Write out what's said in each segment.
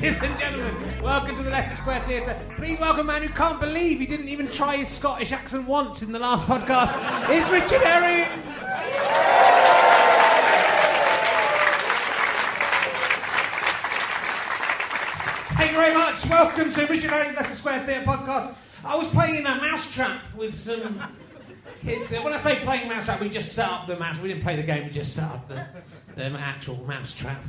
Ladies and gentlemen, welcome to the Leicester Square Theatre. Please welcome a man who can't believe he didn't even try his Scottish accent once in the last podcast. It's Richard Herring. Thank you very much. Welcome to Richard Herring's Leicester Square Theatre podcast. I was playing a mousetrap with some kids there. When I say playing mousetrap, we just set up the mouse. We didn't play the game. We just set up the, the actual mousetrap.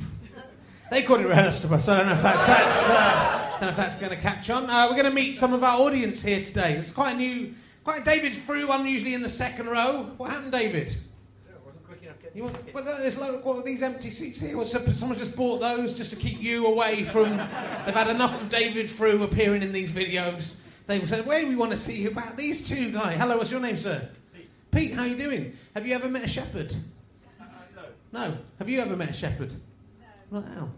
They called it to. I don't know if that's that's uh, don't know if that's going to catch on. Uh, we're going to meet some of our audience here today. It's quite a new, quite David Frew, unusually in the second row. What happened, David? You want, well, there's loads these empty seats here. Well, someone just bought those just to keep you away from. They've had enough of David Frew appearing in these videos. They said, "Where we want to see you about these two guys." Hello, what's your name, sir? Pete. Pete, how you doing? Have you ever met a shepherd? no. No. Have you ever met a shepherd? No. Wow.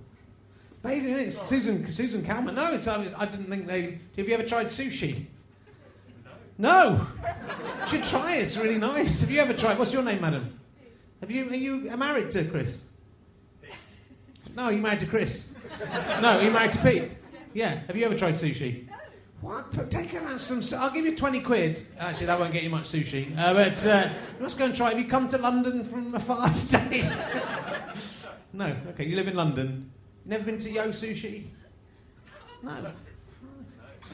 Basically, it's Susan Susan Calman. No, it's, I, I didn't think they. Have you ever tried sushi? No. No. Should try it. It's really nice. Have you ever tried? What's your name, madam? Have you are you married to Chris? No, you married to Chris. No, you married to Pete. Yeah. Have you ever tried sushi? What? Take out some. I'll give you twenty quid. Actually, that won't get you much sushi. Uh, but uh, let's go and try. Have you come to London from afar today? no. Okay. You live in London. Never been to Yo Sushi? No.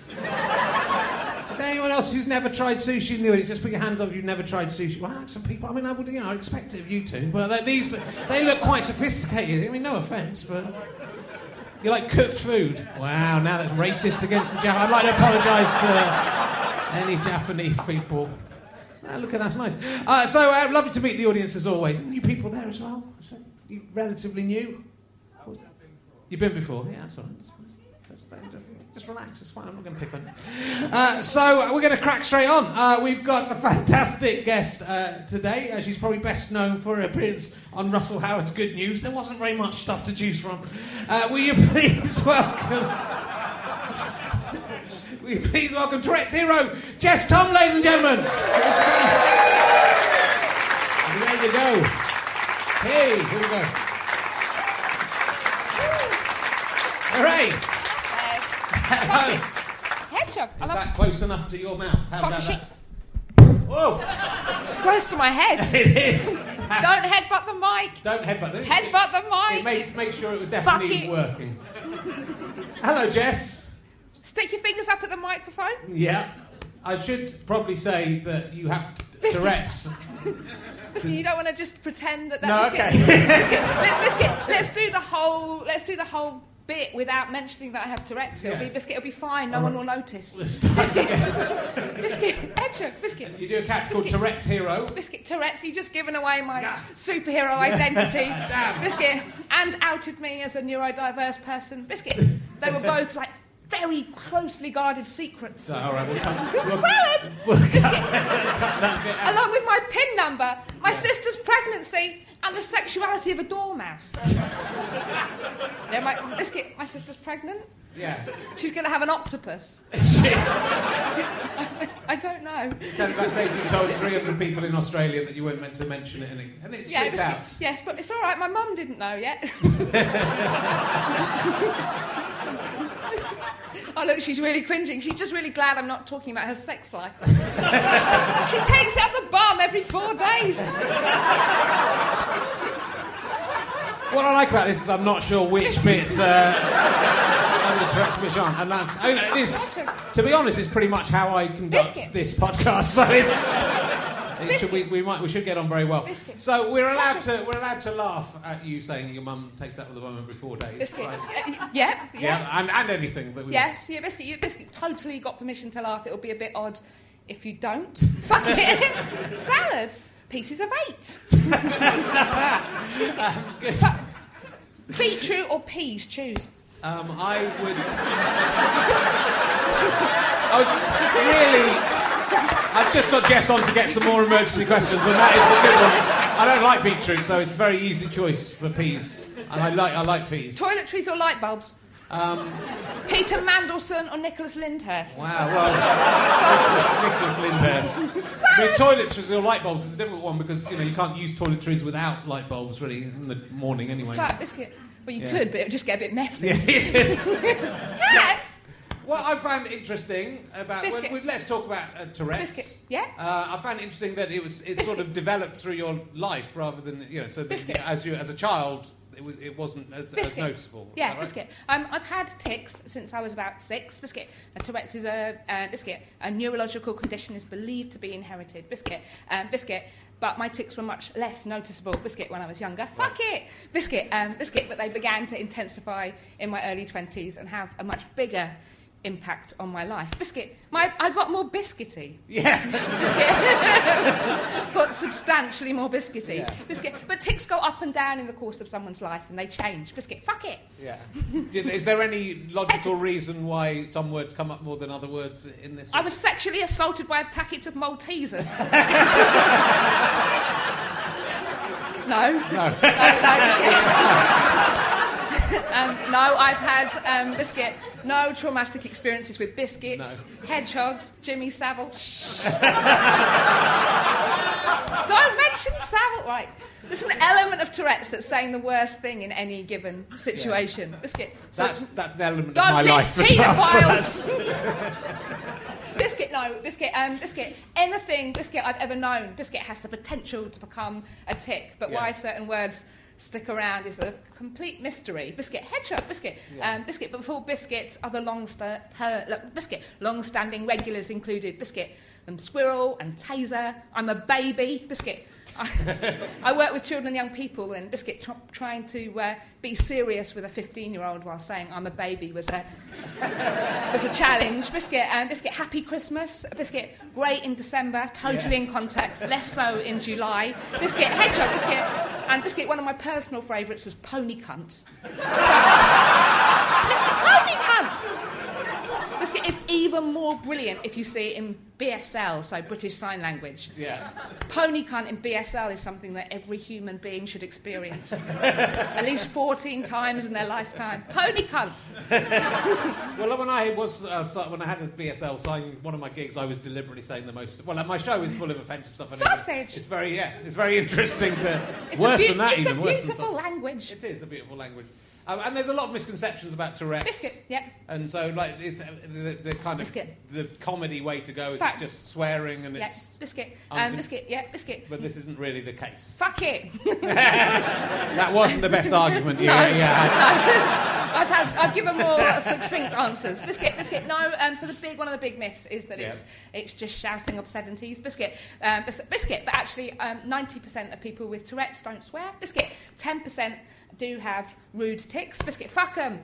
Is there anyone else who's never tried sushi in the audience? Just put your hands up if you've never tried sushi. Well, some people. I mean, I would, you know, I expect it of you two, but they, these they look quite sophisticated. I mean, no offence, but you like cooked food. Wow, now that's racist against the Japanese. I'd like to apologise to any Japanese people. Ah, look at that's nice. Uh, so, uh, lovely to meet the audience as always. New people there as well. So, you relatively new. You've been before, yeah. That's all right. That's fine. Just, just, just relax. It's fine. I'm not going to pick on you. Uh, so we're going to crack straight on. Uh, we've got a fantastic guest uh, today. Uh, she's probably best known for her appearance on Russell Howard's Good News. There wasn't very much stuff to choose from. Uh, will you please welcome? will you please welcome Tourette's hero, Jess Thom, ladies and gentlemen. There you go. Hey, here we go. Hooray! Uh, Hello. Hedgehog. Is that close enough to your mouth? How about that? Whoa! It's close to my head. It is. Don't headbutt the mic. Don't headbutt them. Headbutt the It mic. made, make sure it was definitely it. working. Hello, Jess. Stick your fingers up at the microphone. Yeah. I should probably say that you have t- Biscuit. Tourette's. Listen, you don't want to just pretend that that No, biscuit. okay. biscuit. Let's, biscuit. Let's do the whole. Let's do the whole bit without mentioning that I have Tourette's. It'll Yeah. be biscuit. It'll be fine. No one will notice. Biscuit. Biscuit. Biscuit. You do a character called. Tourette's Hero. Biscuit Tourette's, you've just given away my Nah. superhero identity. Damn. Biscuit. And outed me as a neurodiverse person. Biscuit. They were both like very closely guarded secrets. So, all right, we'll come. We'll, Salad! we'll bit. Along with my PIN number, my sister's pregnancy, and the sexuality of a dormouse. yeah, my, biscuit, my sister's pregnant. Yeah. She's going to have an octopus. I don't, I don't know. Tell backstage you told 300 people in Australia that you weren't meant to mention it, and it, and it Yeah, slipped biscuit, out. yes, but it's all right. My mum didn't know yet. oh she's really cringing. She's just really glad I'm not talking about her sex life. she takes out the bum every four days. What I like about this is I'm not sure which bits uh, are the Tourette's and which aren't, and that's I know, it is. To be honest, it's pretty much how I conduct Biscuit. this podcast. So it's. Should- we, we might we should get on very well. Biscuit. So we're allowed to we're allowed to laugh at you saying your mum takes that with a bum every four days. Biscuit. right? Uh, yeah, yeah. Yeah, and, and anything that we. Yes, yeah, biscuit. You biscuit totally got permission to laugh. It'll be a bit odd if you don't. Fuck it. Salad. Pieces of eight. Good. Beetroot or peas, choose. Um, I would. I was really. I've just got Jess on to get some more emergency questions, and that is a good one. I don't like beetroot, so it's a very easy choice for peas. And I like I like peas. Toiletries or light bulbs? Um, Peter Mandelson or Nicholas Lyndhurst? wow, well, Nicholas, Nicholas Lyndhurst. Toiletries or light bulbs is a different one because you know you can't use toiletries without light bulbs really in the morning anyway. Fat biscuit. Well, you Yeah. could, but it would just get a bit messy. Is. Yes! What I found interesting about well, Biscuit. well, let's talk about uh, Tourette's. Biscuit. Yeah? Uh, I found it interesting that it was it sort of developed through your life rather than you know so that Biscuit. as you as a child it was it wasn't as, as noticeable. Yeah, right? biscuit. Um, I've had tics since I was about six. Biscuit. Uh, Tourette's is a uh, biscuit. A neurological condition is believed to be inherited. Biscuit. Um, biscuit. But my tics were much less noticeable, biscuit, when I was younger. Fuck it, biscuit, um, biscuit. But they began to intensify in my early twenties and have a much bigger impact on my life. Biscuit. My, I got more biscuity. Yeah. Biscuit. got substantially more biscuity. Yeah. Biscuit. But ticks go up and down in the course of someone's life and they change. Biscuit. Fuck it. yeah. Is there any logical reason why some words come up more than other words in this? I was sexually assaulted by a packet of Maltesers. no. No. um, no, I've had um, biscuit. No traumatic experiences with biscuits, hedgehogs, Jimmy Savile. Don't mention Savile. Right. There's an element of Tourette's that's saying the worst thing in any given situation. Biscuit. So That's that's an element of my life as well. so that's- paedophiles. biscuit, no, biscuit, um, biscuit. Anything biscuit I've ever known, biscuit has the potential to become a tick. But why certain words stick around is a complete mystery. Biscuit, hedgehog, biscuit, Yeah. um, biscuit. But before biscuits, other long sta- biscuit, long-standing regulars included biscuit and squirrel and taser. I'm a baby, biscuit. I, I work with children and young people, and Biscuit tr- trying to uh, be serious with a 15-year-old while saying I'm a baby was a was a challenge. Biscuit, um, Biscuit, happy Christmas. Biscuit, great in December, totally in context, less so in July. Biscuit, hedgehog, Biscuit, and Biscuit. One of my personal favourites was pony cunt. Biscuit, pony cunt! Even more brilliant if you see it in BSL, so British Sign Language. Yeah. Pony cunt in BSL is something that every human being should experience at least 14 times in their lifetime. Pony cunt! Well, when I was uh, when I had a BSL signing one of my gigs, I was deliberately saying the most. Well, my show is full of offensive stuff. and it's- Sausage. It's very yeah. It's very interesting to. It's worse a, than that, it's even a worse than beautiful language. It is a beautiful language. Um, and there's a lot of misconceptions about Tourette's. Biscuit, yeah. And so, like, it's uh, the, the kind of Biscuit. the comedy way to go is Fact. it's just swearing and Yeah, it's. biscuit. Um, biscuit, yeah, biscuit. But this isn't really the case. Fuck it. That wasn't the best argument. You, No. yeah. I've had, I've given more succinct answers. Biscuit, biscuit. No. Um, so the big one of the big myths is that it's it's just shouting obscenities. Biscuit, um, bis- biscuit. But actually, um, ninety percent of people with Tourette's don't swear. Biscuit. Ten percent do have rude tics. Biscuit. Fuck 'em.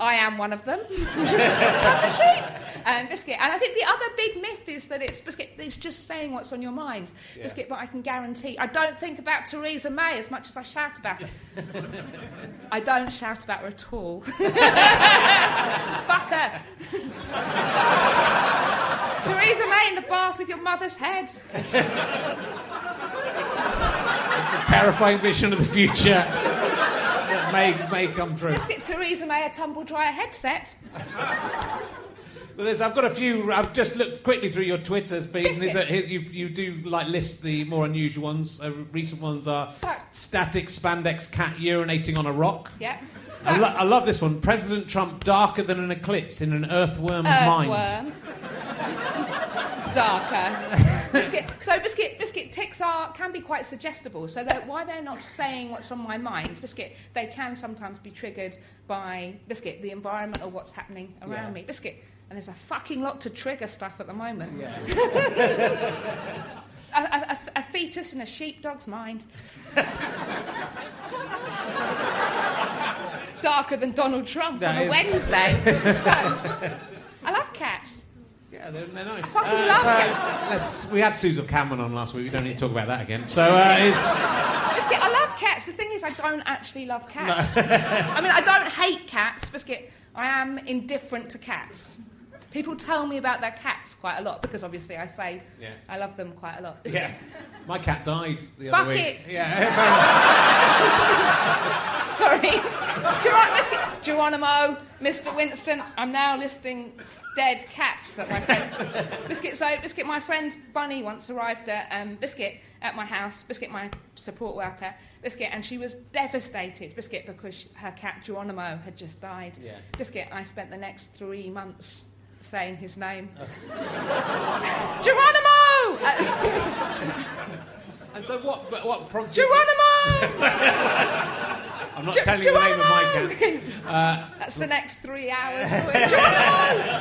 I am one of them. Fuck a sheep. Um, biscuit. And I think the other big myth is that it's biscuit. It's just saying what's on your mind. Yeah. Biscuit. But I can guarantee I don't think about Theresa May as much as I shout about her. I don't shout about her at all. Fuck her. Theresa May in the bath with your mother's head. A terrifying vision of the future that may, may come true. Let's get Theresa May a tumble dryer headset. Well, there's, I've got a few. I've just looked quickly through your Twitters feed. and There's a, here, you, you do like list the more unusual ones. Uh, recent ones are static spandex cat urinating on a rock. Yeah. I, lo- I love this one. President Trump darker than an eclipse in an earthworm's mind. Earthworm. Darker. Biscuit. So biscuit, biscuit ticks are can be quite suggestible. So that why they're not saying what's on my mind, biscuit, they can sometimes be triggered by biscuit, the environment or what's happening around Yeah. me. Biscuit. And there's a fucking lot to trigger stuff at the moment. Yeah. A, a, a, a fetus in a sheepdog's mind. it's darker than Donald Trump That on a is- Wednesday. I love cats. Yeah, they're, they're nice. fucking Uh, love so, cats. we had Susan Calman on last week. We don't need to talk about that again. So uh, it's. Biscuit, I love cats. The thing is, I don't actually love cats. I mean, I don't hate cats. Biscuit, I am indifferent to cats. People tell me about their cats quite a lot because obviously I say Yeah. I love them quite a lot. Yeah. My cat died the Fuck other week. Fuck it. Yeah. Sorry. Geronimo, Mr. Winston, I'm now listing dead cats that my friend. Biscuit, so Biscuit, my friend Bunny once arrived at um, Biscuit at my house, Biscuit, my support worker, Biscuit, and she was devastated, Biscuit, because her cat Geronimo had just died. Yeah. Biscuit, I spent the next three months saying his name. Geronimo! Uh, And so what? but What prompted? Geronimo! I'm not Ge- telling you the name of my cat. Geronimo! That's the next three hours. Geronimo!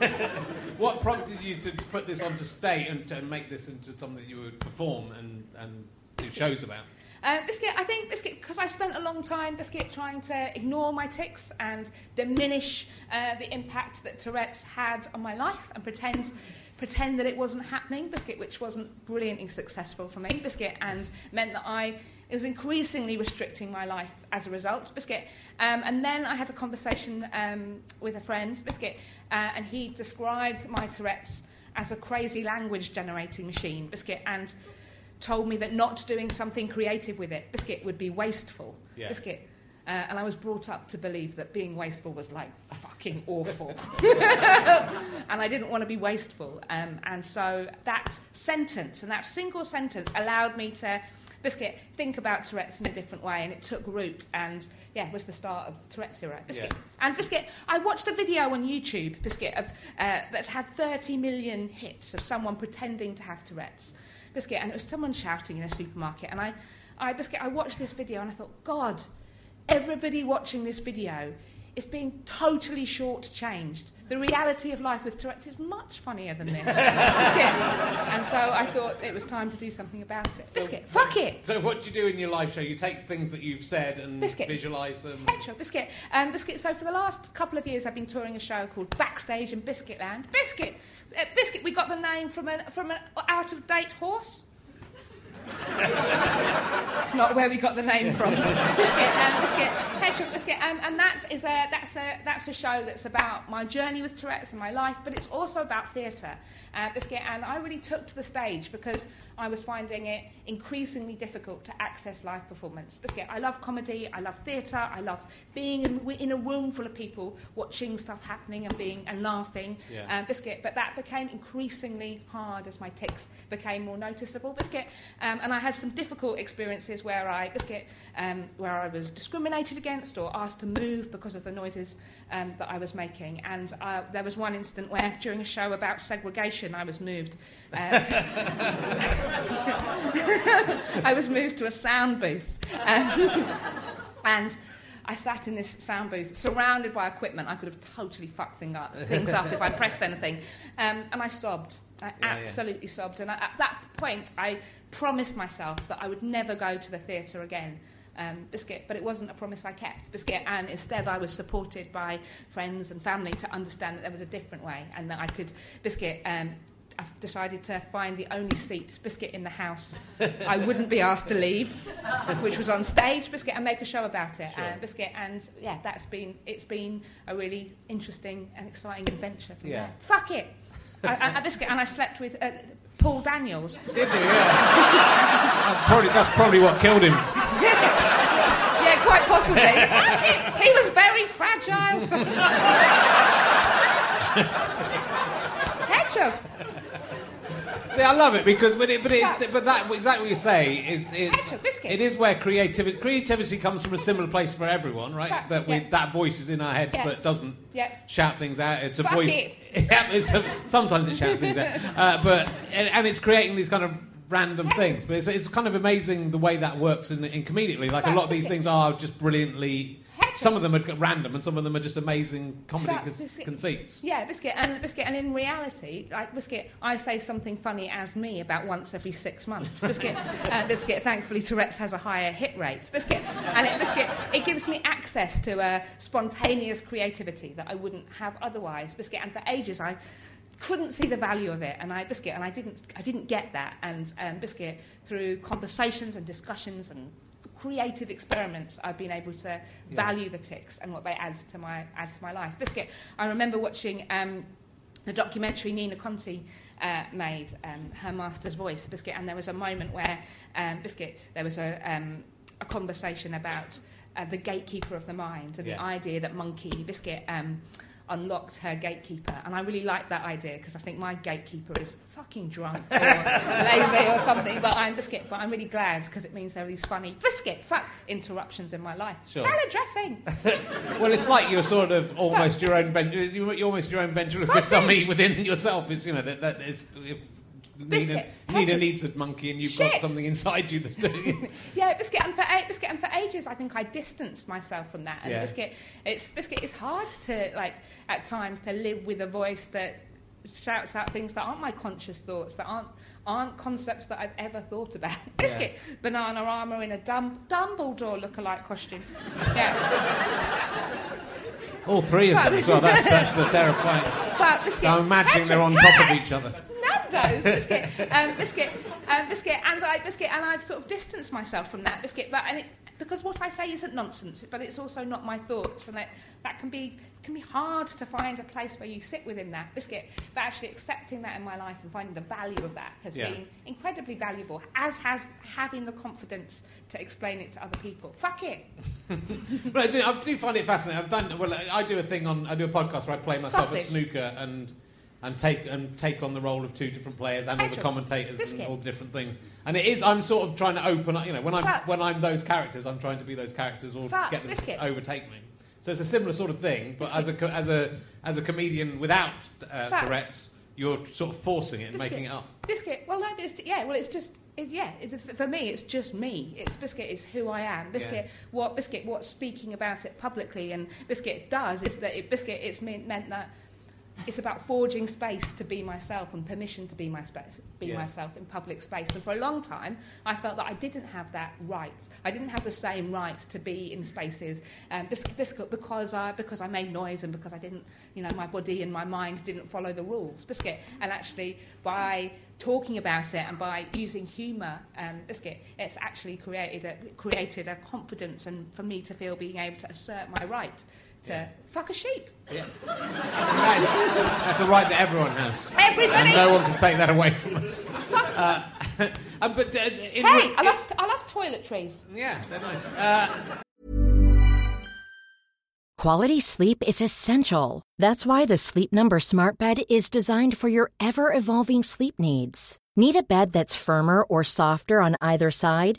What prompted you to, to put this onto stage and to make this into something that you would perform and, and do shows about? Uh, Biscuit, I think Biscuit, because I spent a long time, Biscuit, trying to ignore my tics and diminish uh, the impact that Tourette's had on my life and pretend pretend that it wasn't happening, Biscuit, which wasn't brilliantly successful for me, Biscuit, and meant that I was increasingly restricting my life as a result, Biscuit. Um, and then I had a conversation um, with a friend, Biscuit, uh, and he described my Tourette's as a crazy language generating machine, Biscuit, and told me that not doing something creative with it, Biscuit, would be wasteful. Yeah. Biscuit. Uh, and I was brought up to believe that being wasteful was like fucking awful. and I didn't want to be wasteful. Um, and so that sentence and that single sentence allowed me to, Biscuit, think about Tourette's in a different way. And it took root and, yeah, was the start of Tourette's Hero. Biscuit. Yeah. And Biscuit, I watched a video on YouTube, Biscuit, of, uh, that had 30 million hits of someone pretending to have Tourette's. Biscuit, and it was someone shouting in a supermarket. And I, I, Biscuit, I watched this video and I thought, God, everybody watching this video is being totally shortchanged. The reality of life with Tourette's is much funnier than this. Biscuit. And so I thought it was time to do something about it. Biscuit, fuck it. So what do you do in your live show? You take things that you've said and Biscuit. visualise them. Petro, Biscuit. Um, Biscuit. So for the last couple of years, I've been touring a show called Backstage in Biscuitland. Biscuit, uh, Biscuit. We got the name from an from an out of date horse. not where we got the name from. biscuit, um, biscuit, hedgehog biscuit, um, and that is a that's a that's a show that's about my journey with Tourette's and my life, but it's also about theatre. Uh, biscuit, and I really took to the stage because I was finding it increasingly difficult to access live performance. Biscuit, I love comedy, I love theatre, I love being in, in, a room full of people watching stuff happening and being and laughing. Yeah. Um, biscuit, but that became increasingly hard as my tics became more noticeable. Biscuit, um, and I had some difficult experiences where I biscuit um, where I was discriminated against or asked to move because of the noises um, that I was making. And uh, there was one incident where, during a show about segregation, I was moved. Uh, to I was moved to a sound booth. Um, and I sat in this sound booth, surrounded by equipment. I could have totally fucked thing up, things up if I pressed anything. Um, and I sobbed. I Yeah, yeah. absolutely sobbed. And I, at that point, I promised myself that I would never go to the theatre again. Um, biscuit, but it wasn't a promise I kept, biscuit, and instead I was supported by friends and family to understand that there was a different way and that I could, biscuit. Um, I've decided to find the only seat, biscuit, in the house I wouldn't be asked to leave, which was on stage, biscuit, and make a show about it, Sure. and biscuit, and yeah, that's been it's been a really interesting and exciting adventure for Yeah. me. Fuck it, I, I- biscuit, and I slept with uh, Paul Daniels. Did they? Yeah. That's probably, that's probably what killed him. Yeah, quite possibly. He was very fragile. Hedgehog. See, I love it because, but it, but, it, Yeah. but that exactly what you say. It's, it's biscuit. it is where creativity creativity comes from a similar place for everyone, right? Fuck, that we, yeah. that voice is in our head, Yeah. but doesn't Yeah. shout things out. It's a Fuck voice. it. It's sometimes it shouts things out, uh, but and, and it's creating these kind of random things. But it's, it's kind of amazing the way that works in, in comedically. Like a lot of these things are just brilliantly. Some of them are random, and some of them are just amazing comedy Fuck, con- biscuit. conceits. Yeah, biscuit and biscuit, and in reality, like biscuit, I say something funny as me about once every six months. Biscuit, uh, biscuit. Thankfully, Tourette's has a higher hit rate. Biscuit, and it, biscuit, it gives me access to a spontaneous creativity that I wouldn't have otherwise. Biscuit, and for ages I couldn't see the value of it, and I biscuit, and I didn't, I didn't get that, and um, biscuit through conversations and discussions and creative experiments, I've been able to value the ticks and what they add to my add to my life. Biscuit, I remember watching um, the documentary Nina Conti uh, made, um, her master's voice, Biscuit, and there was a moment where um, Biscuit, there was a um, a conversation about uh, the gatekeeper of the mind and the idea that Monkey Biscuit. Um, Unlocked her gatekeeper, and I really like that idea because I think my gatekeeper is fucking drunk or lazy or something. But I'm biscuit. But I'm really glad because it means there are these funny biscuit fuck interruptions in my life. Sure. Salad dressing. Well, it's like you're sort of almost your own venture. You're almost your own dummy within yourself. Is you know that that is. If Biscuit. Nina Ketchup. needs a monkey, and you've got something inside you that's doing it. Yeah, biscuit, and for a- biscuit, and for ages, I think I distanced myself from that. And Yeah. biscuit, it's biscuit. It's hard to like at times to live with a voice that shouts out things that aren't my conscious thoughts, that aren't aren't concepts that I've ever thought about. Biscuit, banana armour in a Dum- Dumbledore lookalike costume. Yeah, All three of them as well. That's that's the terrifying. but biscuit. I'm imagining they're on top of each other. Nando's biscuit, um, biscuit, um, biscuit, and I biscuit, and I've sort of distanced myself from that biscuit, but and it, because what I say isn't nonsense, but it's also not my thoughts, and it, that can be can be hard to find a place where you sit within that biscuit. But actually accepting that in my life and finding the value of that has Yeah. been incredibly valuable, as has having the confidence to explain it to other people. Fuck it. But I do find it fascinating. I've done well. I do a thing on. I do a podcast where I play myself Sausage. at snooker and and take and take on the role of two different players and all the commentators and all the different things. And it is. I'm sort of trying to open up. You know, when I'm Fuck. when I'm those characters, I'm trying to be those characters or Fuck. get them Biscuit. to overtake me. So it's a similar sort of thing, but as a as a as a comedian without uh. Tourette's, you're sort of forcing it and Biscuit. making it up. Biscuit. Well, no, it's, yeah. Well, it's just it, yeah. It, for me, it's just me. It's biscuit. It's who I am. Biscuit. Yeah. What biscuit? What speaking about it publicly and biscuit does is that it, biscuit. It's meant, meant that it's about forging space to be myself and permission to be my space, be Yeah. myself in public space. And for a long time, I felt that I didn't have that right. I didn't have the same right to be in spaces um, because I because I made noise and because I didn't, you know, my body and my mind didn't follow the rules. Biscuit. And actually, by talking about it and by using humour, um, biscuit, it's actually created a, created a confidence and for me to feel being able to assert my right to Yeah. fuck a sheep. Yeah. That's, that's a right that everyone has. Everybody. And no one can take that away from us. Uh, uh, but uh, in Hey, I love I love toiletries. Yeah, they're nice. Uh, Quality sleep is essential. That's why the Sleep Number Smart Bed is designed for your ever evolving sleep needs. Need a bed that's firmer or softer on either side?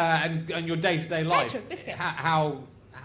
and, and your day-to-day life, Petra, biscuit. how, how,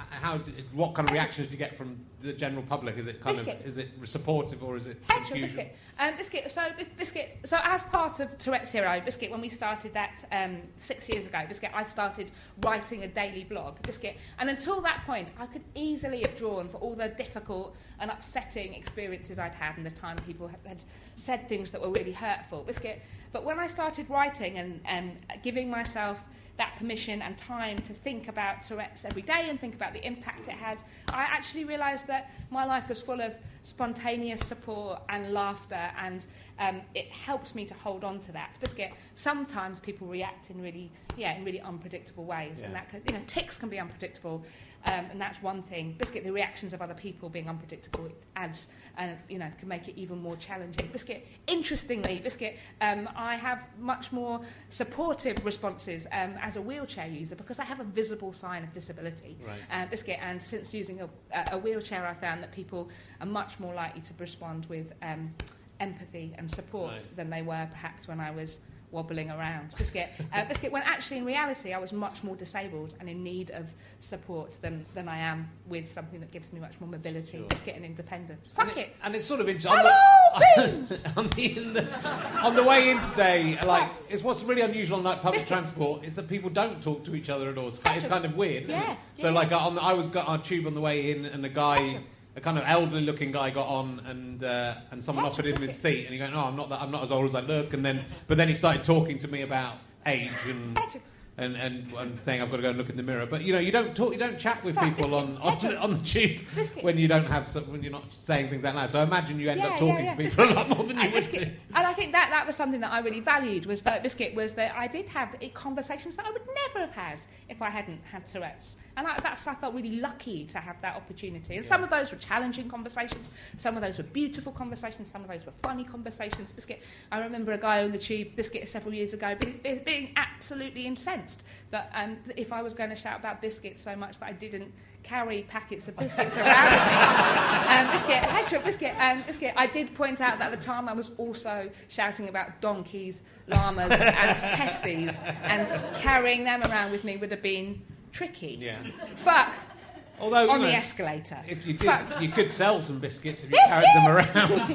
how, what kind of reactions do you get from the general public? Is it kind Biscuit. of is it supportive or is it Petra, biscuit. Um, biscuit. So, Bis- biscuit. So, as part of Tourette's Hero, biscuit. When we started that um, six years ago, biscuit. I started writing a daily blog, biscuit. And until that point, I could easily have drawn for all the difficult and upsetting experiences I'd had, and the time people had, had said things that were really hurtful, biscuit. But when I started writing and, and giving myself that permission and time to think about Tourette's every day and think about the impact it had, I actually realised that my life was full of spontaneous support and laughter, and um, it helped me to hold on to that. Biscuit. Sometimes people react in really, yeah, in really unpredictable ways, and that can, you know, ticks can be unpredictable, um, and that's one thing. Biscuit. The reactions of other people being unpredictable it adds, and you know, can make it even more challenging. Biscuit. Interestingly, biscuit. Um, I have much more supportive responses um, as a wheelchair user because I have a visible sign of disability. Right. Uh, biscuit. And since using a, a wheelchair, I found that people are much more likely to respond with um, empathy and support Nice. than they were perhaps when I was wobbling around. Biscuit, uh, biscuit. When actually, in reality, I was much more disabled and in need of support than, than I am with something that gives me much more mobility. Sure. Biscuit and independence. And Fuck it. And it's sort of interesting. Hello, on, the, on, the, in the, on the way in today, like it's what's really unusual on like, public Biscuit. transport is that people don't talk to each other at all. It's, kind- it's kind of weird. isn't it? Yeah, So like on the, I was got on a tube on the way in, and a guy. A kind of elderly-looking guy got on, and uh, and someone offered him his seat, and he went, "No, I'm not that. I'm not as old as I look." And then, but then he started talking to me about age and. And, and, and saying I've got to go and look in the mirror. But you know, you don't talk, you don't chat with Fuck, people on, biscuit, on, Petra. on the tube Biscuit. when you don't have some, when you're not saying things out loud. So I imagine you end Yeah, up talking yeah. to people a lot more than you And would biscuit, do. and I think that that was something that I really valued was that biscuit was that I did have conversations that I would never have had if I hadn't had Tourette's, and I, that's I felt really lucky to have that opportunity. And some of those were challenging conversations, some of those were beautiful conversations, some of those were funny conversations. Biscuit, I remember a guy on the tube, biscuit, several years ago, being, being- being absolutely incensed that um, if I was going to shout about biscuits so much that I didn't carry packets of biscuits around with me. Um, biscuit, Petra, biscuit, um, biscuit. I did point out that at the time I was also shouting about donkeys, llamas, and testes, and carrying them around with me would have been tricky. Yeah. Fuck Although on know, the escalator. if you did, Fuck you could sell some biscuits if you carried them around.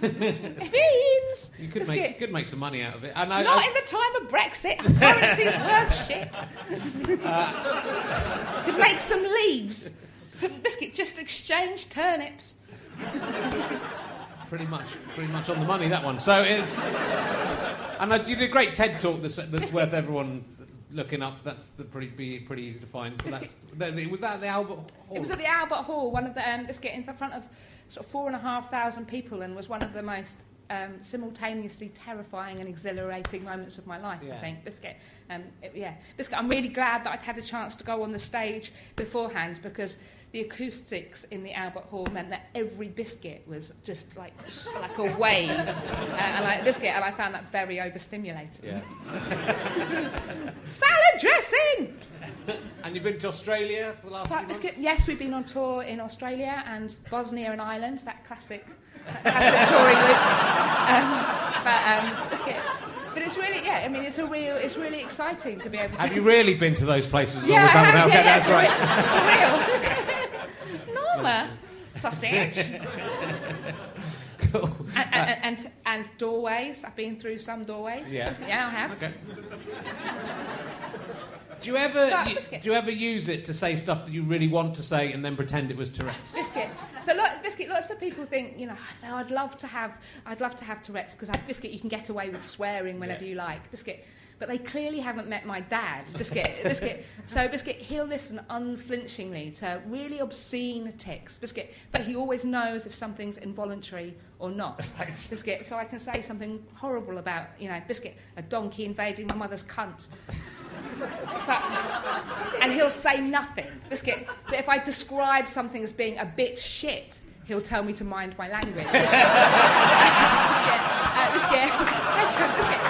beans. You could Biscuit. make could make some money out of it. And I, Not I- in the time of Brexit. Currency's worth shit. Uh, could make some leaves. Some biscuit. Just exchange turnips. pretty much pretty much on the money that one. So it's and I, you did a great TED talk that's, that's worth everyone looking up. That's the pretty be pretty easy to find. So that's that, was that the Albert Hall. It was at the Albert Hall, one of the um, biscuit in the front of sort of four and a half thousand people, and was one of the most um, simultaneously terrifying and exhilarating moments of my life. I think biscuit. Um, it- yeah, biscuit. I'm really glad that I'd had a chance to go on the stage beforehand because. The acoustics in the Albert Hall meant that every biscuit was just like like a wave, uh, and I biscuit, and I found that very overstimulating. yeah. Salad dressing. And you've been to Australia for the last few But months. biscuit, yes, we've been on tour in Australia and Bosnia and Ireland, that classic, that classic touring loop. Um, but, um, biscuit. but it's really, yeah, I mean, it's a real, it's really exciting to be able to. Have you really been to those places? Yeah, I have, yeah, yeah, that's right. For real. Norma, sausage. Cool. And, and, and, and doorways. I've been through some doorways. Yeah. Yeah, I have. Okay. Do you ever you- do you ever use it to say stuff that you really want to say and then pretend it was Tourette's? Biscuit. So, lo- biscuit. Lots of people think, you know, so I'd love to have, I'd love to have Tourette's because biscuit, you can get away with swearing whenever Yeah. you like, biscuit. But they clearly haven't met my dad, biscuit. biscuit. So, biscuit, he'll listen unflinchingly to really obscene ticks, biscuit. But he always knows if something's involuntary or not, biscuit. So I can say something horrible about, you know, biscuit, a donkey invading my mother's cunt. And he'll say nothing. Biscuit. But if I describe something as being a bit shit, he'll tell me to mind my language. biscuit. Uh, biscuit. Biscuit.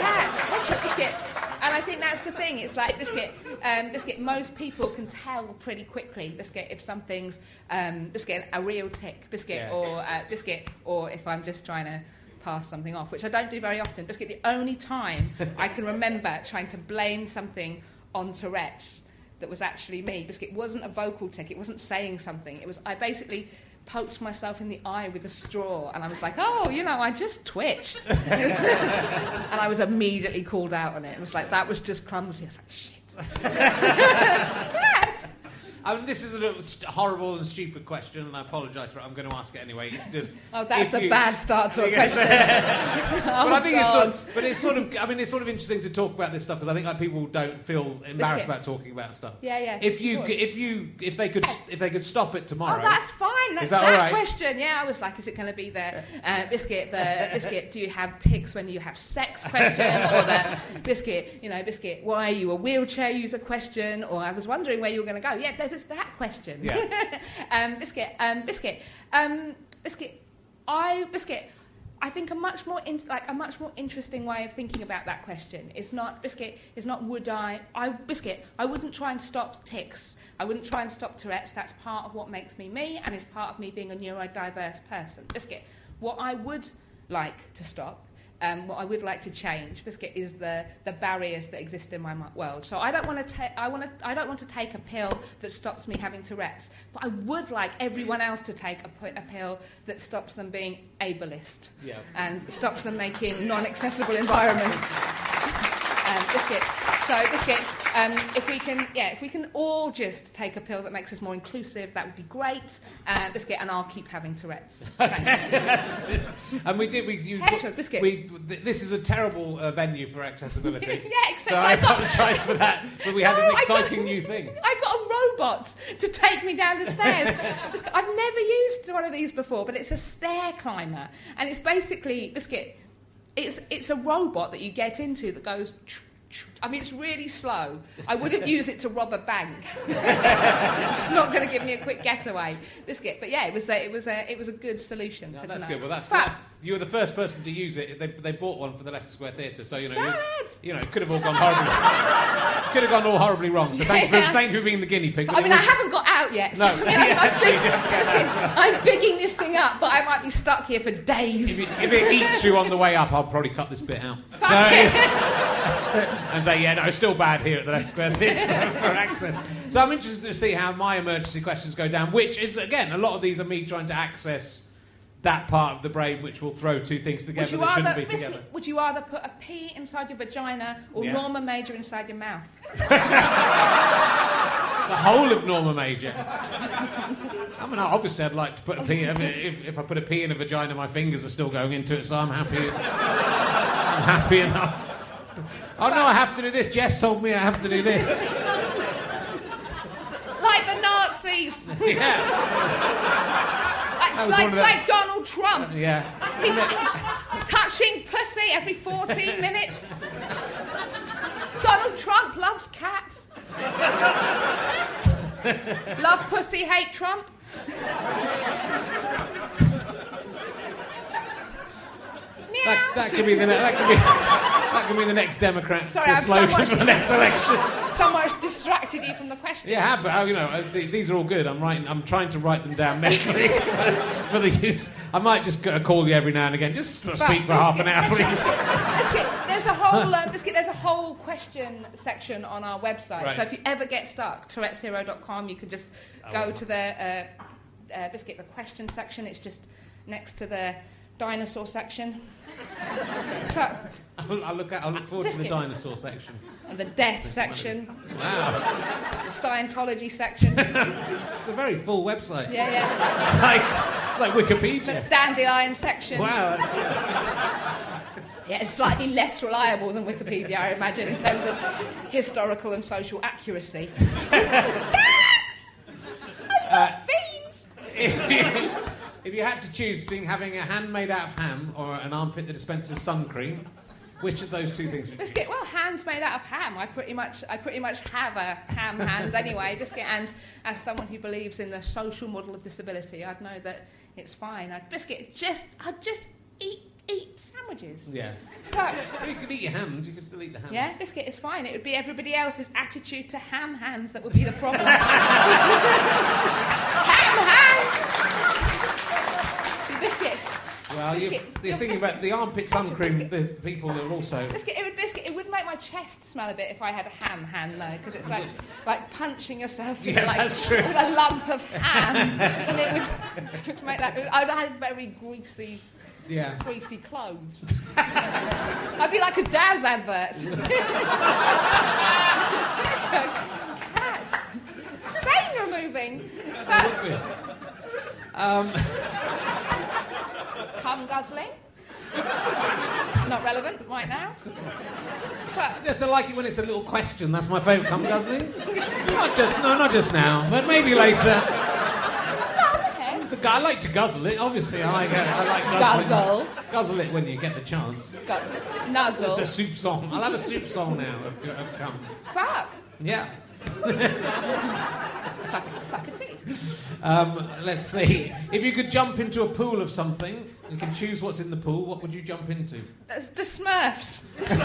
Cats. Hedgehog, biscuit. And I think that's the thing. It's like biscuit. Um, biscuit. Most people can tell pretty quickly, biscuit, if something's um, biscuit a real tick, biscuit, Yeah. or uh, biscuit, or if I'm just trying to pass something off, which I don't do very often. Biscuit, the only time I can remember trying to blame something on Tourette's that was actually me. Biscuit wasn't a vocal tick, it wasn't saying something. It was, I basically poked myself in the eye with a straw and I was like, oh, you know, I just twitched. and I was immediately called out on it. It was like, that was just clumsy. I was like, shit. I mean, this is a little st- horrible and stupid question, and I apologise for it. I'm going to ask it anyway. It's just. Oh, that's a you- bad start to a question. oh, but I think God. it's sort of, but it's sort of, I mean, it's sort of interesting to talk about this stuff because I think like people don't feel embarrassed Biscuit. about talking about stuff. Yeah, yeah, If you, of c- course. if you, if they could, if they could stop it tomorrow. Oh, that's fine. That's that that, right? question. Yeah, I was like, is it going to be the uh, biscuit? The biscuit? Do you have ticks when you have sex? Question or the biscuit? You know, biscuit. Why are you a wheelchair user? Question. Or I was wondering where you were going to go. Yeah, was that question. Yeah. um, biscuit. Um, biscuit. Um, biscuit. I biscuit. I think a much more in, like a much more interesting way of thinking about that question is not biscuit. Is not would I? I biscuit. I wouldn't try and stop ticks. I wouldn't try and stop Tourette's. That's part of what makes me me, and it's part of me being a neurodiverse person. Biscuit. What I would like to stop. Um, what I would like to change, Biscuit, is the, the barriers that exist in my world. So I don't want to take I want to I don't want to take a pill that stops me having Tourette's, but I would like everyone else to take a, a pill that stops them being ableist Yeah. and stops them making non-accessible environments. um, biscuit. So biscuit. Um, if we can, yeah, if we can all just take a pill that makes us more inclusive, that would be great. Uh, biscuit, and I'll keep having Tourette's. Thanks. And we did. We, you, Hedgehog biscuit. we, this is a terrible uh, venue for accessibility. Yeah, except so I I apologise for that. But we had an I got- exciting new thing. I got a robot to take me down the stairs. I've never used one of these before, but it's a stair climber, and it's basically biscuit. It's it's a robot that you get into that goes. tch. I mean, it's really slow. I wouldn't use it to rob a bank. it's not going to give me a quick getaway. Biscuit, but yeah, it was a, it was a it was a good solution. No, for that's tonight. good. Well, that's But good. You were the first person to use it. They, they bought one for the Leicester Square Theatre, so you know, it was- you know, it could have all gone horribly, could have gone all horribly wrong. So thank you Yeah. for, thank you for being the guinea pig. I mean, it I haven't got out yet. So, No, you know, yeah, I'm, so you big- have to get out. I'm bigging this thing up, but I might be stuck here for days. If it, if it eats you on the way up, I'll probably cut this bit out. So and say, yeah, no, it's still bad here at the Leicester Square Theatre for, for access. So I'm interested to see how my emergency questions go down, which is, again, a lot of these are me trying to access that part of the brain which will throw two things together that shouldn't be together. would you rather put a pea inside your vagina or Yeah. Norma Major inside your mouth? The whole of Norma Major. I mean, obviously, I'd like to put a pea. I mean, if, if I put a pea in a vagina, my fingers are still going into it, so I'm happy. I'm happy enough. Oh no, I have to do this. Jess told me I have to do this. Like the Nazis, Yeah, like, like, one of the- like Donald Trump, yeah. touching pussy every 14 minutes. Donald Trump loves cats. Love pussy, hate Trump. That, that could be the ne- that could be that could be the next Democrat Sorry, I'm slogan somewhat- for the next election. Somewhere's distracted you from the question. Yeah, have, but uh, you know, uh, these are all good. I'm writing. I'm trying to write them down mentally for, the use. I might just uh, call you every now and again. Just But speak for half an Biscuit, hour, please. Biscuit, there's a whole um, Biscuit, there's a whole question section on our website. Right. So if you ever get stuck, Tourette'sHero.com, you can just go Oh. to the uh, uh, Biscuit the question section. It's just next to the dinosaur section. But- I'll, I'll look at. I'll look forward to the dinosaur section. and the death section, Wow, the Scientology section. It's a very full website. yeah. yeah. It's like it's like Wikipedia. The dandelion section. Wow, that's, Yeah, it's slightly less reliable than Wikipedia, I imagine, in terms of historical and social accuracy. Cats! I love uh, you, if you had to choose between having a hand made out of ham or an armpit that dispenses sun cream, which of those two things would you Biscuit, well, hands made out of ham. I pretty much, I pretty much have a ham hand anyway. Biscuit, and as someone who believes in the social model of disability, I'd know that it's fine. I'd biscuit just, I'd just eat, eat sandwiches. Yeah. But, You could eat your hand. You could still eat the ham. yeah, biscuit is fine. It would be everybody else's attitude to ham hands that would be the problem. ham hands. Biscuit. Well, Biscuit, the your thing biscuit. about the armpit sun cream, the, people are also. Biscuit, it would biscuit. It would make my chest smell a bit if I had a ham hand though, because it's like like punching yourself with Yeah, like with a lump of ham, and it would, it would make that. I'd have very greasy, Yeah. greasy clothes. I'd be like a Daz advert. Cats, stain removing. But, Um, cum guzzling. Not relevant right now. But just I like it when it's a little question. That's my favourite. Come guzzling. Not just no, not just now, but maybe later. okay. The guy- I like to guzzle it. Obviously, I like. uh, I like guzzling. Guzzle. Guzzle it when you get the chance. Got Just a soup song. I'll have a soup song now. Of, of cum. Fuck. Yeah. Fuck, fuck a tea. Um, let's see. If you could jump into a pool of something, you can choose what's in the pool. What would you jump into? That's the Smurfs. yeah,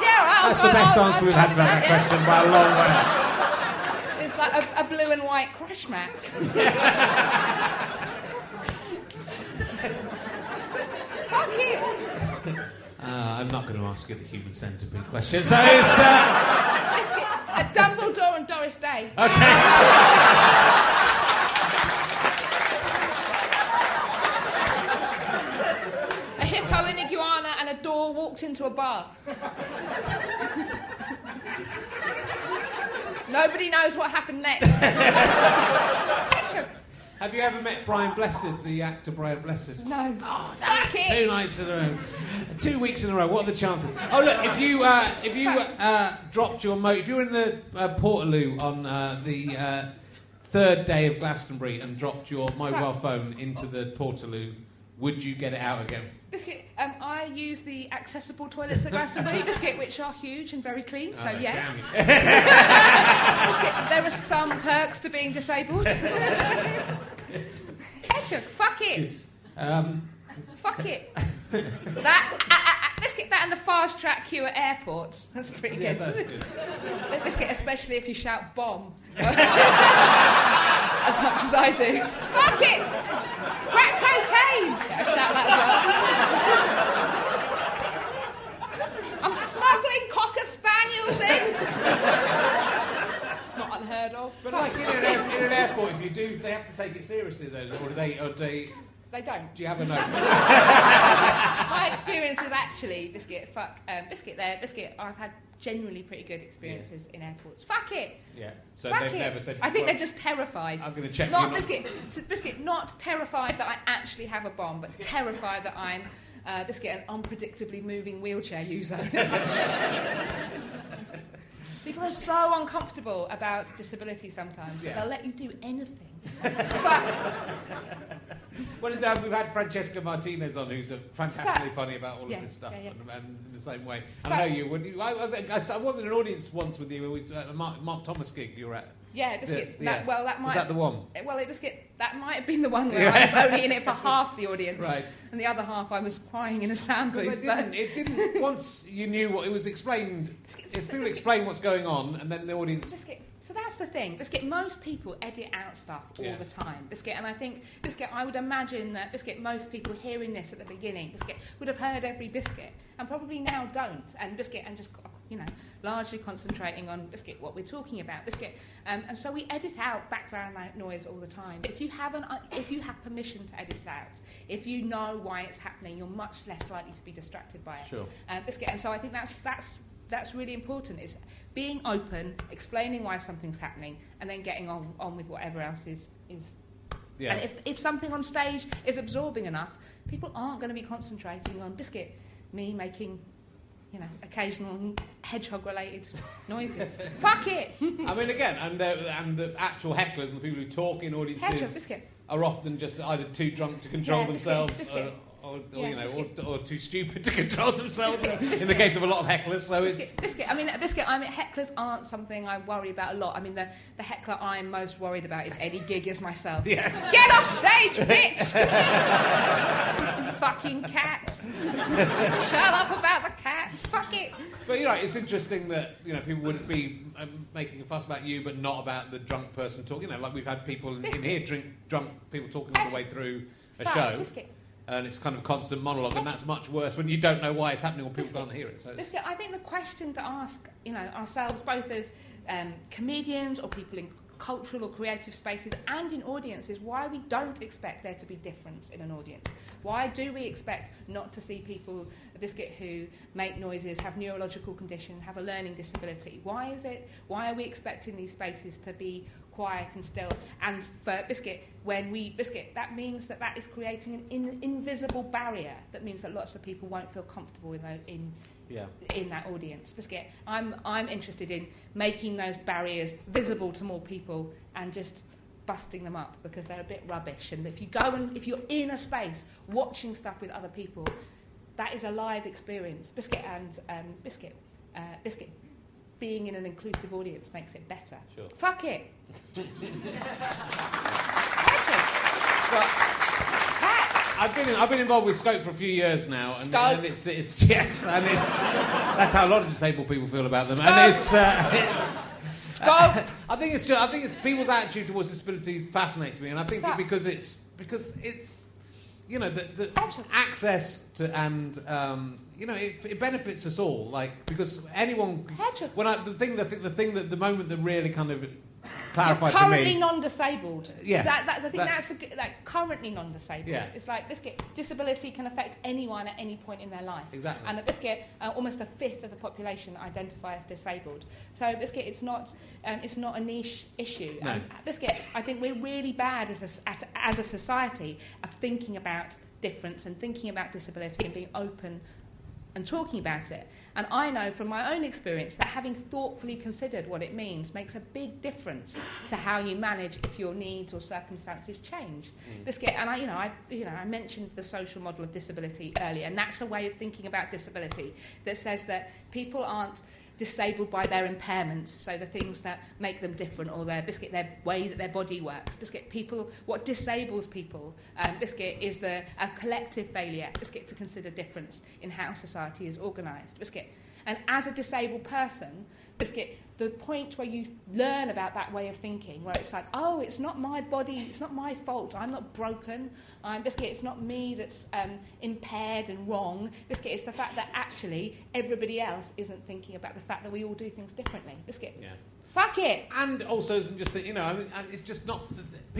well, That's the best answer we've had for that question by a long way. It's like a, a blue and white crash mat. Fuck you. Uh, I'm not going to ask you the human centipede question. So it's. Uh, Let's get a Dumbledore and Doris Day. okay. A hippo, an iguana, and a door walked into a bar. Nobody knows what happened next. Have you ever met Brian Blessed, the actor Brian Blessed? no. Oh, Fuck Two nights in a row, two weeks in a row. What are the chances? Oh look, if you uh, if you uh, dropped your mo, if you were in the uh, Portaloo on uh, the uh, third day of Glastonbury and dropped your mobile phone into the Portaloo, would you get it out again? Biscuit, um, I use the accessible toilets at Glastonbury, Biscuit, which are huge and very clean, so Oh, yes. Biscuit, there are some perks to being disabled. Hedgehog, fuck it. Good. Um, Fuck it. that, uh, uh, uh, let's get that in the fast track queue at airports. That's pretty yeah, good. that's good. Let's especially if you shout bomb. as much as I do. Fuck it! Crack cocaine! Yeah, shout that as well. I'm smuggling cocker spaniels in! it's not unheard of. But like in an, air, in an airport, if you do, they have to take it seriously though, or do they? Or do they? They don't. Do you have a note? My experience is actually biscuit. Fuck um, biscuit. There, biscuit. I've had generally pretty good experiences in airports. Fuck it. yeah. So Fuck they've it. never said. I think well, they're just terrified. I'm going to check. not you biscuit. s- Biscuit. Not terrified that I actually have a bomb, but terrified that I'm. Uh, biscuit, an unpredictably moving wheelchair user. It's like, shit. People are so uncomfortable about disability sometimes Yeah. that they'll let you do anything. Well, it's, uh, we've had Francesca Martinez on, who's uh, fantastically Fact. funny about all Yeah, of this stuff, yeah, yeah. And, and in the same way. Fact. I know you. When you I, was, I, was in an audience once with you. It was at a Mark, Mark Thomas gig you were at. Yeah, biscuit. Yes, that, yeah. Well, that might. Was that the one? Well, it was get, that might have been the one where Yeah. I was only in it for half the audience, Right. and the other half I was crying in a sound booth. it didn't, it didn't. Once you knew what it was explained, if people explain what's going on, and then the audience. Biscuit. So that's the thing. Biscuit. Most people edit out stuff all Yeah. the time. Biscuit. And I think Biscuit. I would imagine that Biscuit. Most people hearing this at the beginning, Biscuit would have heard every Biscuit, and probably now don't. And Biscuit. And just you know, largely concentrating on Biscuit what we're talking about. Biscuit. Um, and so we edit out background noise all the time. If you have an, if you have permission to edit it out, if you know why it's happening, you're much less likely to be distracted by it. Sure. Um, biscuit. And so I think that's that's that's really important. Is being open, explaining why something's happening, and then getting on, on with whatever else is is. Yeah. And if, if something on stage is absorbing enough, people aren't going to be concentrating on biscuit, me making, you know, occasional hedgehog-related noises. Fuck it. I mean, again, and the, and the actual hecklers and the people who talk in audiences Hedgehog are often just either too drunk to control Yeah, biscuit, themselves, biscuit. Uh, Or, Yeah, you know, or, biscuit. or too stupid to control themselves. Biscuit, In the case of a lot of hecklers, so it's Biscuit, biscuit. I mean, biscuit. I mean, hecklers aren't something I worry about a lot. I mean, the, the heckler I'm most worried about is Eddie Giggers myself. Yes. Get off stage, bitch! Fucking cats. Shut up about the cats. Fuck it. But you know, it's interesting that you know people would be um, making a fuss about you, but not about the drunk person talking. You know, like we've had people in, in here drink drunk people talking all the way through a show, biscuit. And it's kind of constant monologue, and that's much worse when you don't know why it's happening or people can't hear it. So it's, Biscuit, I think the question to ask, you know, ourselves both as um, comedians or people in cultural or creative spaces and in audiences, why we don't expect there to be difference in an audience. Why do we expect not to see people, Biscuit, who make noises, have neurological conditions, have a learning disability? Why is it? Why are we expecting these spaces to be quiet and still? And for Biscuit, when we Biscuit, that means that that is creating an in, invisible barrier. That means that lots of people won't feel comfortable in, those, in yeah. in that audience. Biscuit, I'm, I'm interested in making those barriers visible to more people and just busting them up because they're a bit rubbish. And if you go and if you're in a space watching stuff with other people, that is a live experience. Biscuit and um, Biscuit, uh, Biscuit, being in an inclusive audience makes it better. Sure. Fuck it. I've been I've been involved with Scope for a few years now, and, Scope. and it's it's yes, and it's that's how a lot of disabled people feel about them, Scope. and it's uh, it's. Scope. I think it's just, I think it's people's attitude towards disability fascinates me, and I think because it's because it's you know the, the access to and um, you know it, it benefits us all. Like because anyone when I, the thing the, the thing that the moment that really kind of You're currently non-disabled. Yeah, that, that, I think that's- that's, good, like currently non-disabled. Yeah. It's like biscuit disability can affect anyone at any point in their life. Exactly. And at biscuit, uh, almost a fifth of the population identify as disabled. So biscuit, it's not um, it's not a niche issue. No. And at biscuit, I think we're really bad as a, as a society of thinking about difference and thinking about disability and being open and talking about it. And I know from my own experience that having thoughtfully considered what it means makes a big difference to how you manage if your needs or circumstances change. Mm. This get, and I, you know, I, you know, I mentioned the social model of disability earlier, and that's a way of thinking about disability that says that people aren't disabled by their impairments, so the things that make them different or their biscuit, their way that their body works. Biscuit people, what disables people, um, biscuit is the a collective failure. Biscuit to consider difference in how society is organised. Biscuit, and as a disabled person, biscuit the point where you learn about that way of thinking, where it's like, oh, it's not my body, it's not my fault, I'm not broken, I'm biscuit, it's not me that's um, impaired and wrong. Biscuit, it's the fact that actually everybody else isn't thinking about the fact that we all do things differently. Biscuit. Yeah. Fuck it. And also, isn't just that you know, I mean, it's just not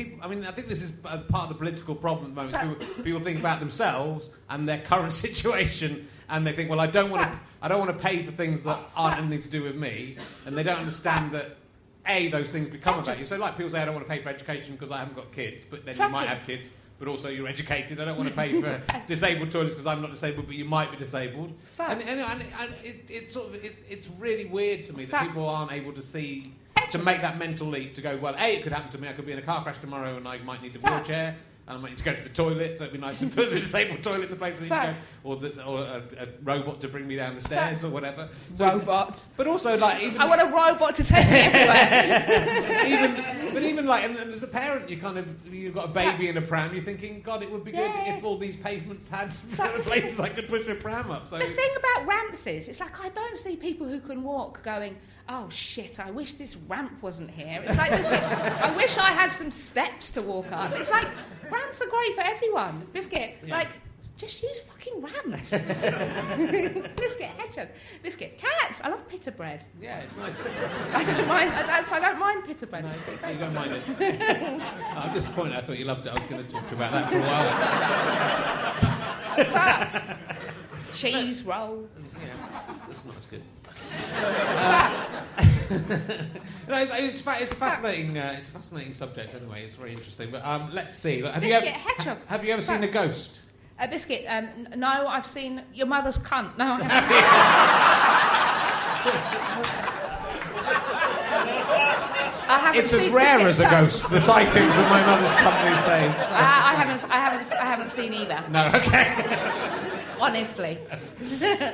people. I mean, I think this is a uh, part of the political problem at the moment. People, people think about themselves and their current situation, and they think, well, I don't want to, I don't want to pay for things that aren't anything to do with me, and they don't understand that. A, those things become about you. So, like people say, I don't want to pay for education because I haven't got kids, but then you might have kids. But also, you're educated. I don't want to pay for disabled toilets because I'm not disabled, but you might be disabled. Fuck. And, and, and, and it, it's sort of it, it's really weird to me that Fuck. people aren't able to see to make that mental leap to go. Well, a it could happen to me. I could be in a car crash tomorrow, and I might need a Fuck. wheelchair. And I might need to go to the toilet, so it'd be nice if there's a disabled toilet in the place I need to go, or, there's, or a, a robot to bring me down the stairs, or whatever. So Robot. But also, like, even I want a robot to take me everywhere. even, but even like, and, and as a parent, you kind of you've got a baby in a pram. You're thinking, God, it would be Yeah. good if all these pavements had places I could push a pram up. So The thing about ramps is, it's like I don't see people who can walk going, oh shit, I wish this ramp wasn't here. It's like, this I wish I had some steps to walk up. It's like, ramps are great for everyone. Biscuit, Yeah. like, just use fucking ramps. Biscuit, hedgehog. Biscuit, cats. I love pita bread. yeah, it's nice. I don't mind, I, that's- I don't mind pita bread. You don't mind it. I'm disappointed. I thought you loved it. I was going to talk to you about that for a while. Cheese roll. Yeah, it's not as good. No, it's, it's, fa- it's a fascinating. Uh, it's a fascinating subject. Anyway, it's very interesting. But um, let's see. Have you ever hedgehog. have you ever seen a ghost? A biscuit. Um, no, I've seen your mother's cunt. No, I haven't. I haven't It's as rare as a cunt. ghost. The sightings of my mother's cunt these days. I, I haven't. I haven't. I haven't seen either. No, okay. Honestly,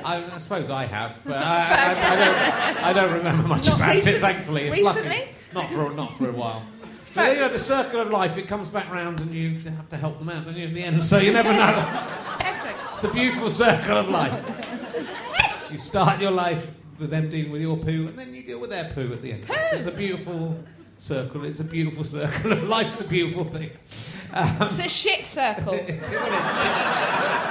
I, I suppose I have, but I, I, I, don't. I don't remember much Not about recent- it. Thankfully, it's recently? lucky. Not for not for a while. But you know, the circle of life, it comes back round and you have to help them out, don't you, in the end? So you never know. It's the beautiful circle of life. You start your life with them dealing with your poo, and then you deal with their poo at the end. So it's a beautiful circle. It's a beautiful circle of life's a beautiful thing. Um, it's a shit circle.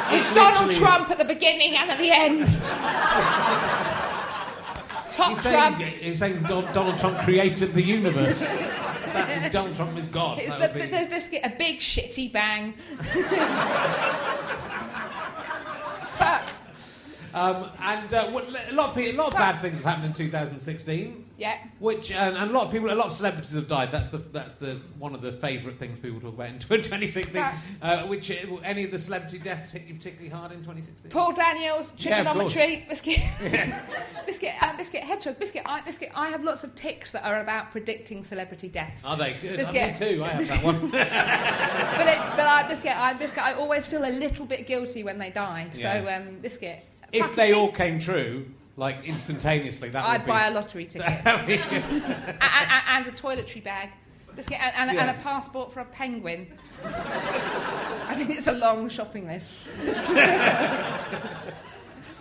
It's, it, Donald. Trump at the beginning and at the end. Top Trumps. he's saying Donald Trump created the universe. that Donald Trump is God. It's the, the, be- biscuit, a big shitty bang. Fuck. um, and uh, a lot of people, a lot of bad things have happened in 2016. Yeah. Which and, and a lot of people, a lot of celebrities have died. That's the that's the one of the favourite things people talk about in 2016. Uh, which uh, any of the celebrity deaths hit you particularly hard in 2016? Paul Daniels, Yeah, of course. trigonometry, biscuit, biscuit, uh, biscuit, hedgehog, biscuit. I, biscuit. I have lots of ticks that are about predicting celebrity deaths. Are they good? Uh, me too. I have that one. but it, but I, biscuit, I, biscuit. I always feel a little bit guilty when they die. So, um, biscuit. if they all came true, like instantaneously, that I'd would buy a lottery ticket be and, and, a toiletry bag. And, and, Yeah. and a passport for a penguin. I think it's a long shopping list.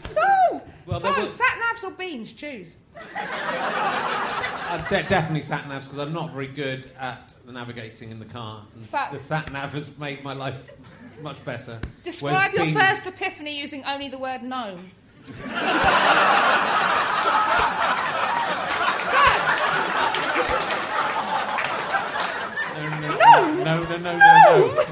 so, Well, so was- sat navs or beans? Choose. Uh, de- definitely sat navs because I'm not very good at the navigating in the car. And s- the sat nav has made my life much better. Describe Whereas your being- first epiphany using only the word gnome. No, no, no, no, no, no, no, no.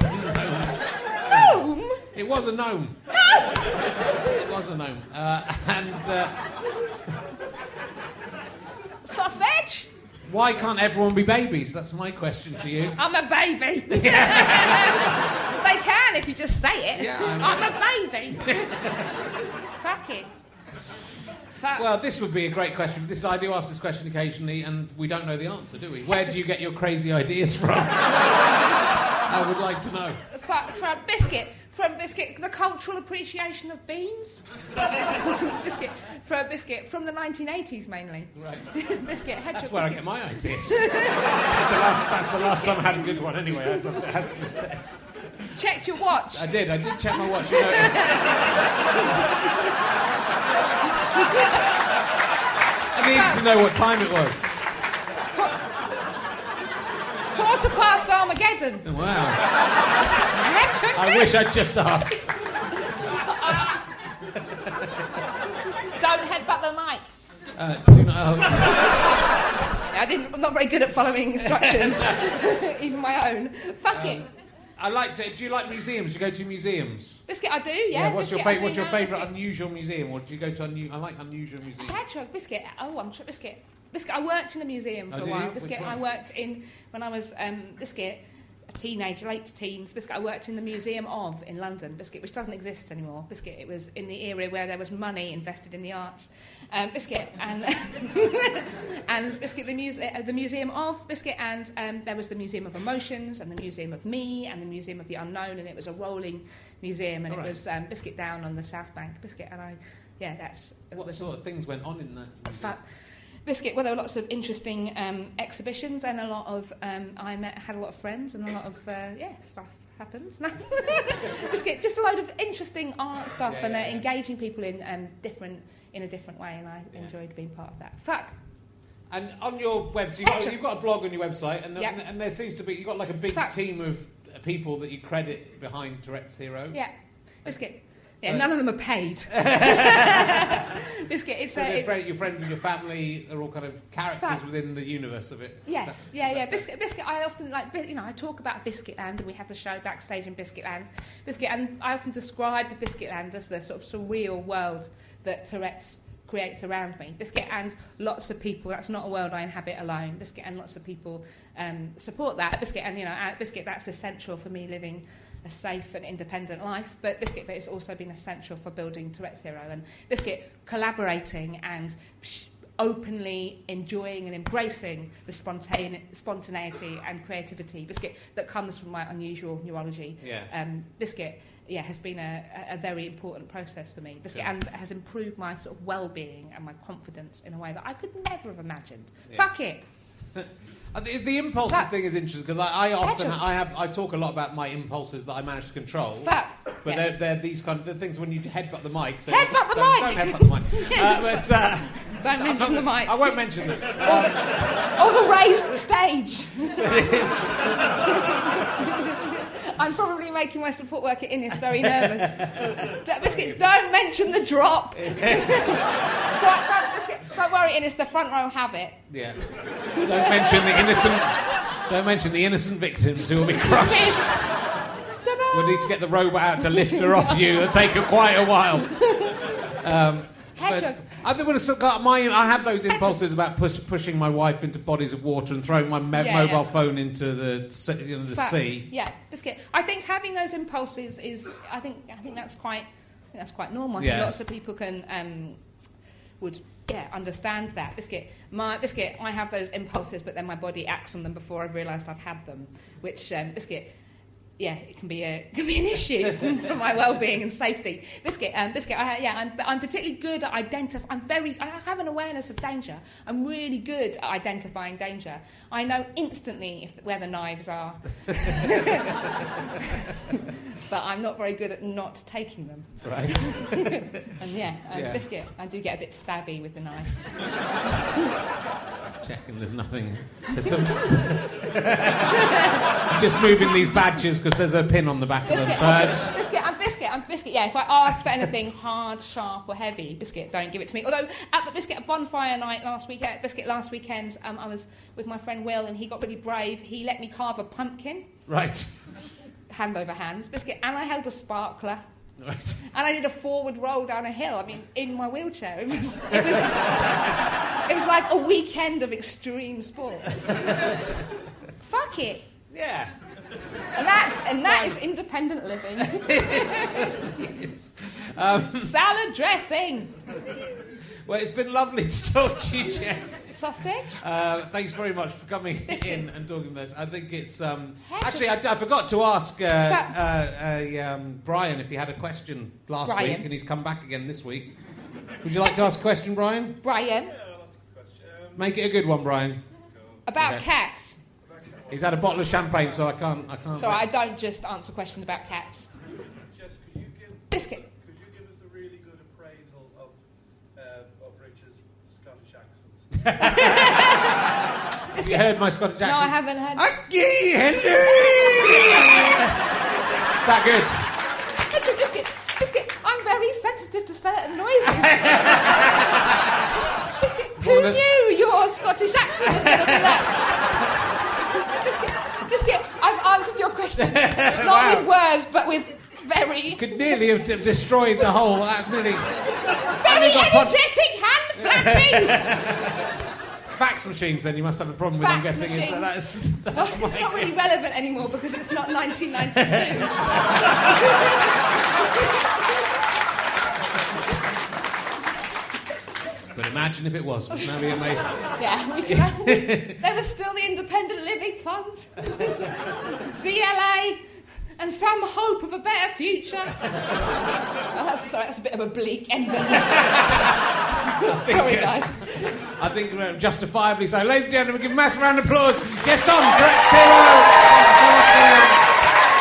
Gnome? It was a gnome. It was a gnome. Uh, and uh, Sausage? Why can't everyone be babies? That's my question to you. I'm a baby. they can if you just say it. Yeah, I I'm a baby. Fuck it. Fuck. Well, this would be a great question. This I do ask this question occasionally, and we don't know the answer, do we? Where do you get your crazy ideas from? I would like to know. for, for a biscuit, from biscuit, the cultural appreciation of beans. biscuit, from biscuit from the 1980s mainly. Right. biscuit, hedgehog That's where I get my ideas. that's, the last, that's the last time I had a good one, anyway. As I had to say. Checked your watch. I did. I did check my watch. You noticed. I needed to know what time it was. Quarter past Armageddon. Wow. Hedgehog I wish I'd just asked. Don't headbutt the mic. Uh, do not, oh, I didn't, I'm not very good at following instructions, even my own. Fuck it. I like to, Do you like museums? Do you go to museums? Biscuit, I do, yeah. what's your biscuit, I favorite? What's your favourite biscuit. unusual museum, or do you go to? Unu- I like unusual museums. Hedgehog biscuit. Oh, I'm sure biscuit. Biscuit. I worked in a museum Oh, for a while. you? Biscuit. I worked in when I was um, biscuit, a teenager, late teens. Biscuit. I worked in the Museum of in London. Biscuit, which doesn't exist anymore. Biscuit. It was in the era where there was money invested in the arts. Um, biscuit and and biscuit the, muse- uh, the museum of biscuit and um, there was the museum of emotions and the museum of me and the museum of the unknown and it was a rolling museum and All it right. was um, biscuit down on the south bank biscuit and I yeah that's What was sort of things went on in that? Fa- Biscuit. Well, there were lots of interesting um, exhibitions and a lot of. Um, I met, had a lot of friends and a lot of uh, yeah stuff happens. Biscuit. Just a load of interesting art stuff Yeah, and uh, yeah, yeah. engaging people in um, different in a different way, and I enjoyed being part of that. Fuck. And on your website, you've got, you've got a blog on your website, and, Yeah. and, and there seems to be you've got like a big Fact. team of people that you credit behind Tourette's Hero. Yeah. Biscuit. Yeah, So- none of them are paid. Biscuit. It's So a. it- fri- your friends and your family are all kind of characters within the universe of it. Yes, yeah, yeah. Biscuit, biscuit. I often like, you know, I talk about Biscuitland, and we have the show backstage in Biscuitland. Biscuit, and I often describe Biscuitland as the sort of surreal world that Tourette's creates around me. Biscuit and lots of people. That's not a world I inhabit alone. Biscuit and lots of people um, support that. Biscuit and you know, uh, biscuit. That's essential for me living a safe and independent life. But biscuit, but it's also been essential for building Tourette's Hero. and biscuit collaborating and. Openly enjoying and embracing the spontane- spontaneity and creativity biscuit that comes from my unusual neurology Yeah. um, biscuit yeah has been a, a very important process for me biscuit Yeah. and has improved my sort of well-being and my confidence in a way that I could never have imagined Yeah. fuck it The, the impulses Fact. thing is interesting because I, I often. I have I talk a lot about my impulses that I manage to control. fuck But yeah. they're, they're these kind of the things when you headbutt the mic. So Headbutt the don't, mic! Don't headbutt the mic. Uh, but, uh, don't mention the mic I won't mention them. or, the, or the raised stage I'm probably making my support worker Innes very nervous. D- Biscuit, don't mention the drop. so, I, don't, Biscuit, don't worry, Innes, the front row have it. Yeah. Don't mention the innocent. Don't mention the innocent victims who will be crushed. We'll need to get the robot out to lift her off you. It'll take her quite a while. Um, but Hedgehogs. I when it's got my, I have those impulses about push, pushing my wife into bodies of water and throwing my me- Yeah, mobile yeah. phone into the you know, the Fact. sea. Yeah, biscuit. I think having those impulses is. I think. I think that's quite. I think that's quite normal. I Yeah. think lots of people can um, would yeah understand that biscuit. My biscuit. I have those impulses, but then my body acts on them before I've realised I've had them. Which um, biscuit. Yeah, it can be a can be an issue for my well-being and safety. Biscuit, um, biscuit. I, yeah, I'm, I'm particularly good at identifying. I'm very. I have an awareness of danger. I'm really good at identifying danger. I know instantly if, where the knives are, but I'm not very good at not taking them. Right. And yeah, um, Yeah. biscuit. I do get a bit stabby with the knife. Checking there's nothing. There's some. just moving these badges because there's a pin on the back of them. Biscuit, So just- biscuit, I'm biscuit, I'm biscuit. Yeah, if I ask for anything hard, sharp, or heavy, biscuit, don't give it to me. Although at the biscuit bonfire night last week, at biscuit last weekend, um, I was with my friend Will, and he got really brave. He let me carve a pumpkin, right. hand over hand, biscuit, and I held a sparkler. Right. And I did a forward roll down a hill. I mean, in my wheelchair. It was, it was, it was like a weekend of extreme sports. Fuck it. Yeah. And that's and that is independent living. Um, Salad dressing. well, it's been lovely to talk to you, Jess. Sausage. Uh, thanks very much for coming in and talking this. I think it's um, actually I, I forgot to ask uh, uh, uh, um, Brian if he had a question last Brian. week, and he's come back again this week. Would you like to ask a question, Brian? Brian, Make it a good one, Brian. about Okay. cats. He's had a bottle of champagne, so I can't. I can't. So I don't just answer questions about cats. Jess, could you give Biscuit. could you give us a really good appraisal of uh, of Richard's Scottish accent? Have you heard my Scottish accent? No, I haven't heard. Aki, hello. Is that good? Richard, Biscuit, Biscuit, I'm very sensitive to certain noises. Biscuit, who the- knew your Scottish accent was going to be that? Biscuit, Biscuit, I've answered your question, not Wow. with words, but with very, Could nearly have destroyed the whole. That's nearly. very energetic Fax machines, then you must have a problem with. I'm Fax guessing. Is that, machines. that's, Well, it's not really relevant anymore because it's not 1992. but imagine if it was. Wouldn't that be amazing? Yeah, we can, we, there was still the Independent Living Fund, DLA, and some hope of a better future. Oh, that's, sorry, that's a bit of a bleak ending. sorry, guys. I think uh, justifiably so. Ladies and gentlemen, give a massive round of applause. Gaston Direct Zero.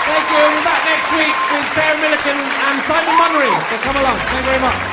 Thank you. We'll be back next week with Sarah Millican and Simon Munnery. So come along. Thank you very much.